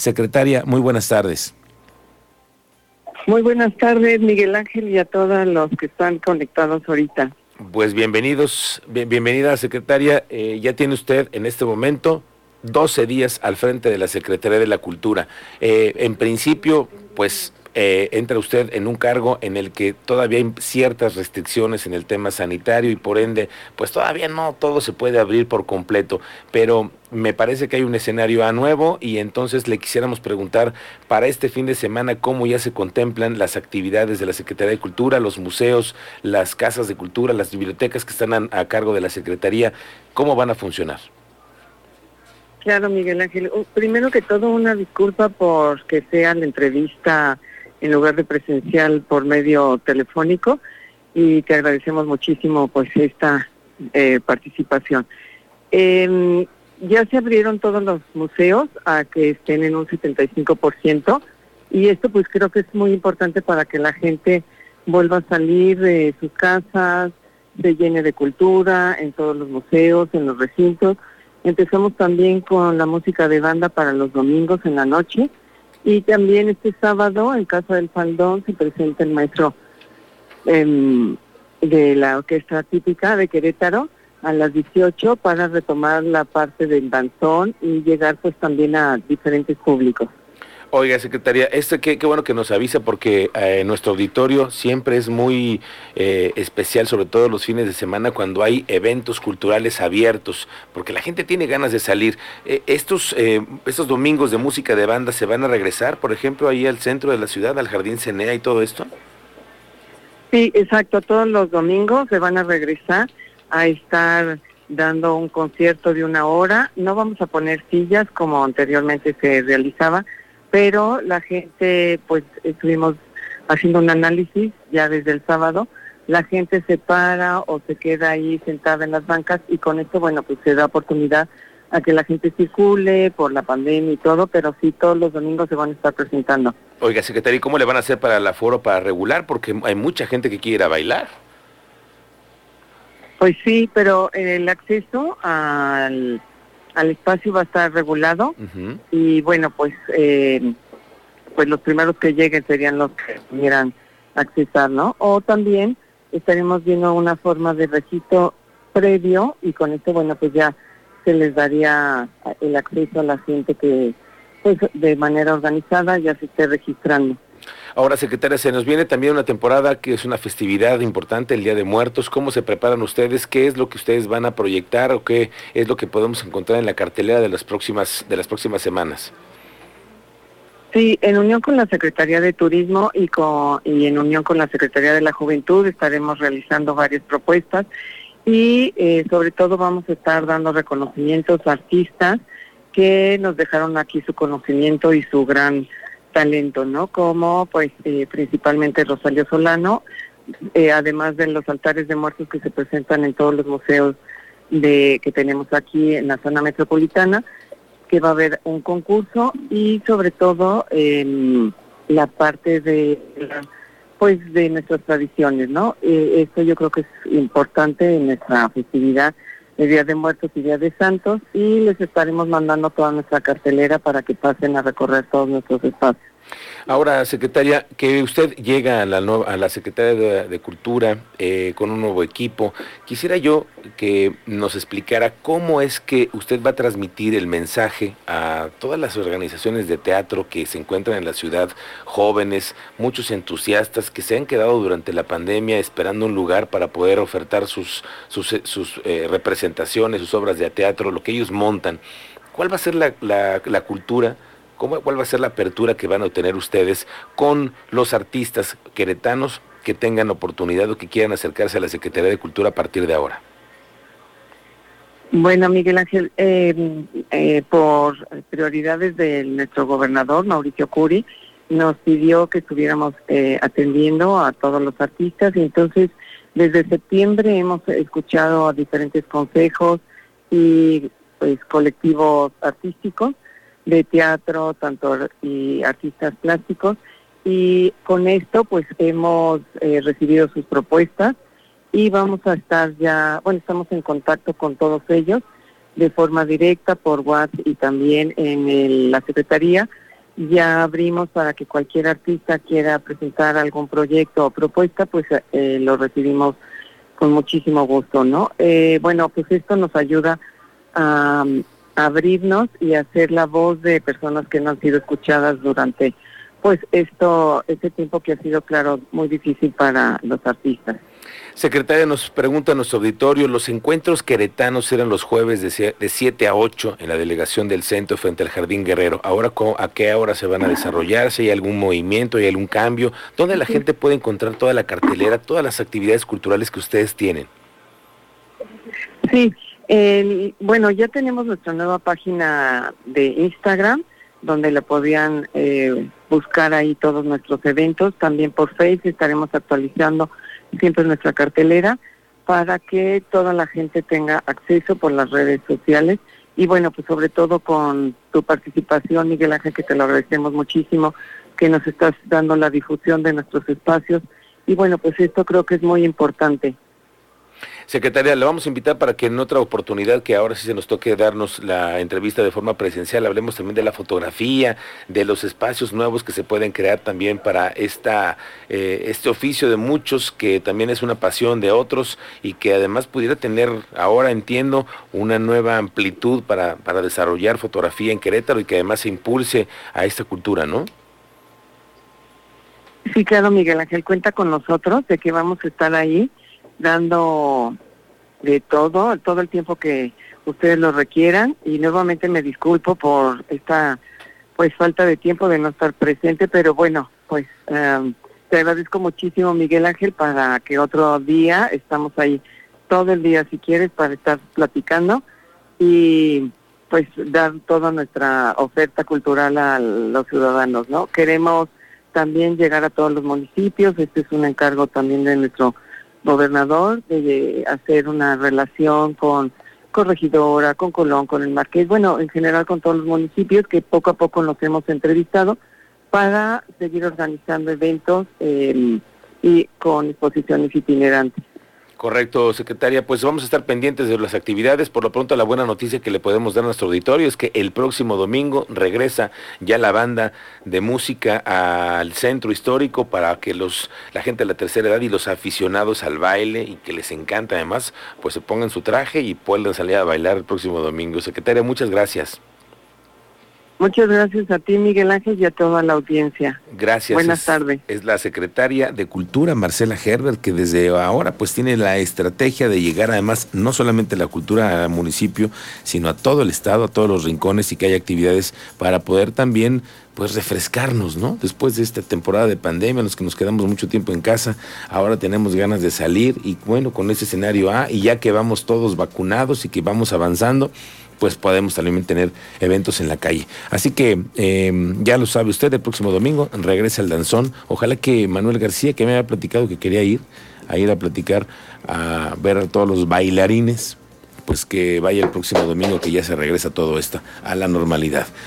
Secretaria, muy buenas tardes. Muy buenas tardes, Miguel Ángel, y a todos los que están conectados ahorita. Pues bienvenidos, bienvenida secretaria. Eh, ya tiene usted en este momento 12 días al frente de la Secretaría de la Cultura. Eh, en principio, pues eh, entra usted en un cargo en el que todavía hay ciertas restricciones en el tema sanitario y por ende, pues todavía no todo se puede abrir por completo, pero me parece que hay un escenario a nuevo y entonces le quisiéramos preguntar para este fin de semana cómo ya se contemplan las actividades de la Secretaría de Cultura, los museos, las casas de cultura, las bibliotecas que están a, a cargo de la Secretaría, cómo van a funcionar. Claro, Miguel Ángel. Uh, primero que todo, una disculpa por que sea la entrevista en lugar de presencial por medio telefónico y te agradecemos muchísimo pues esta eh, participación. Em, ya se abrieron todos los museos a que estén en un 75% y esto pues creo que es muy importante para que la gente vuelva a salir de sus casas, se llene de cultura en todos los museos, en los recintos. Empezamos también con la música de banda para los domingos en la noche y también este sábado, en Casa del Faldón, se presenta el maestro em, de la orquesta típica de Querétaro a las 18 para retomar la parte del danzón y llegar pues también a diferentes públicos. Oiga, secretaria, este qué, qué bueno que nos avisa porque eh, nuestro auditorio siempre es muy eh, especial, sobre todo los fines de semana cuando hay eventos culturales abiertos, porque la gente tiene ganas de salir. Eh, estos, estos domingos de música de banda se van a regresar, por ejemplo, ahí al centro de la ciudad, al Jardín Cenea y todo esto. Sí, exacto. Todos los domingos se van a regresar a estar dando un concierto de una hora. No vamos a poner sillas como anteriormente se realizaba pero la gente, pues estuvimos haciendo un análisis ya desde el sábado, la gente se para o se queda ahí sentada en las bancas y con esto, bueno, pues se da oportunidad a que la gente circule por la pandemia y todo, pero sí todos los domingos se van a estar presentando. Oiga, secretario, ¿y cómo le van a hacer para el aforo para regular? Porque hay mucha gente que quiere ir a bailar. Pues sí, pero el acceso al al espacio va a estar regulado y bueno, pues eh, pues los primeros que lleguen serían los que pudieran accesar, ¿no? O también estaremos viendo una forma de registro previo y con esto, bueno, pues ya se les daría el acceso a la gente que pues de manera organizada ya se esté registrando. Ahora, secretaria, se nos viene también una temporada que es una festividad importante, el Día de Muertos. ¿Cómo se preparan ustedes? ¿Qué es lo que ustedes van a proyectar o qué es lo que podemos encontrar en la cartelera de las próximas, de las próximas semanas? Sí, en unión con la Secretaría de Turismo y, con, y en unión con la Secretaría de la Juventud estaremos realizando varias propuestas y eh, sobre todo vamos a estar dando reconocimientos a artistas que nos dejaron aquí su conocimiento y su gran talento, ¿no? Como pues eh, principalmente Rosario Solano, eh, además de los altares de muertos que se presentan en todos los museos de que tenemos aquí en la zona metropolitana, que va a haber un concurso y sobre todo eh, la parte de pues de nuestras tradiciones, ¿no? Eh, esto yo creo que es importante en nuestra festividad de Día de Muertos y Día de Santos y les estaremos mandando toda nuestra cartelera para que pasen a recorrer todos nuestros espacios. Ahora, secretaria, que usted llega a la, a la Secretaría de, Cultura eh, con un nuevo equipo, quisiera yo que nos explicara cómo es que usted va a transmitir el mensaje a todas las organizaciones de teatro que se encuentran en la ciudad, jóvenes, muchos entusiastas que se han quedado durante la pandemia esperando un lugar para poder ofertar sus, sus, eh, representaciones, sus obras de teatro, lo que ellos montan. ¿Cuál va a ser la, la cultura? ¿Cuál va a ser la apertura que van a obtener ustedes con los artistas queretanos que tengan oportunidad o que quieran acercarse a la Secretaría de Cultura a partir de ahora? Bueno, Miguel Ángel, eh, eh, por prioridades de nuestro gobernador, Mauricio Curi, nos pidió que estuviéramos eh, atendiendo a todos los artistas y entonces desde septiembre hemos escuchado a diferentes consejos y pues colectivos artísticos de teatro, tanto y artistas plásticos, y con esto pues hemos eh, recibido sus propuestas y vamos a estar ya, bueno, estamos en contacto con todos ellos de forma directa por WhatsApp y también en la Secretaría ya abrimos para que cualquier artista quiera presentar algún proyecto o propuesta, pues eh, lo recibimos con muchísimo gusto, ¿no? Eh, bueno, pues esto nos ayuda a abrirnos y hacer la voz de personas que no han sido escuchadas durante pues esto, este tiempo que ha sido, claro, muy difícil para los artistas. Secretaria, nos pregunta nuestro auditorio, los encuentros queretanos eran los jueves de, de 7 a 8 en la delegación del centro frente al Jardín Guerrero. Ahora, ¿a qué hora se van a desarrollar? ¿Si hay algún movimiento, hay algún cambio? ¿Dónde la gente puede encontrar toda la cartelera, todas las actividades culturales que ustedes tienen? Sí, bueno, ya tenemos nuestra nueva página de Instagram, donde la podían eh, buscar ahí todos nuestros eventos. También por Facebook estaremos actualizando siempre nuestra cartelera para que toda la gente tenga acceso por las redes sociales. Y bueno, pues sobre todo con tu participación, Miguel Ángel, que te lo agradecemos muchísimo, que nos estás dando la difusión de nuestros espacios. Y bueno, pues esto creo que es muy importante. Secretaria, le vamos a invitar para que en otra oportunidad, que ahora sí se nos toque darnos la entrevista de forma presencial, hablemos también de la fotografía, de los espacios nuevos que se pueden crear también para esta, eh, este oficio de muchos, que también es una pasión de otros y que además pudiera tener, ahora entiendo, una nueva amplitud para, para desarrollar fotografía en Querétaro y que además se impulse a esta cultura, ¿no? Sí, claro, Miguel Ángel, cuenta con nosotros de que vamos a estar ahí dando de todo, todo el tiempo que ustedes lo requieran y nuevamente me disculpo por esta pues falta de tiempo de no estar presente, pero bueno, pues em, te agradezco muchísimo Miguel Ángel para que otro día estamos ahí todo el día si quieres para estar platicando y pues dar toda nuestra oferta cultural a los ciudadanos, ¿no? Queremos también llegar a todos los municipios, este es un encargo también de nuestro gobernador de hacer una relación con Corregidora, con Colón, con el Marqués, bueno, en general con todos los municipios que poco a poco nos hemos entrevistado para seguir organizando eventos eh, y con exposiciones itinerantes. Correcto, secretaria. Pues vamos a estar pendientes de las actividades. Por lo pronto, la buena noticia que le podemos dar a nuestro auditorio es que el próximo domingo regresa ya la banda de música al centro histórico para que los la gente de la tercera edad y los aficionados al baile y que les encanta además, pues se pongan su traje y puedan salir a bailar el próximo domingo. Secretaria, muchas gracias. Muchas gracias a ti, Miguel Ángel, y a toda la audiencia. Gracias. Buenas tardes. Es la secretaria de Cultura, Marcela Herbert, que desde ahora pues tiene la estrategia de llegar además no solamente la cultura al municipio, sino a todo el estado, a todos los rincones y que haya actividades para poder también pues refrescarnos, ¿no? Después de esta temporada de pandemia, en los que nos quedamos mucho tiempo en casa, ahora tenemos ganas de salir y bueno, con ese escenario A y ya que vamos todos vacunados y que vamos avanzando, pues podemos también tener eventos en la calle. Así que em, ya lo sabe usted, el próximo domingo regresa el danzón. Ojalá que Manuel García, que me había platicado que quería ir, a ir a platicar, a ver a todos los bailarines, pues que vaya el próximo domingo que ya se regresa todo esto a la normalidad.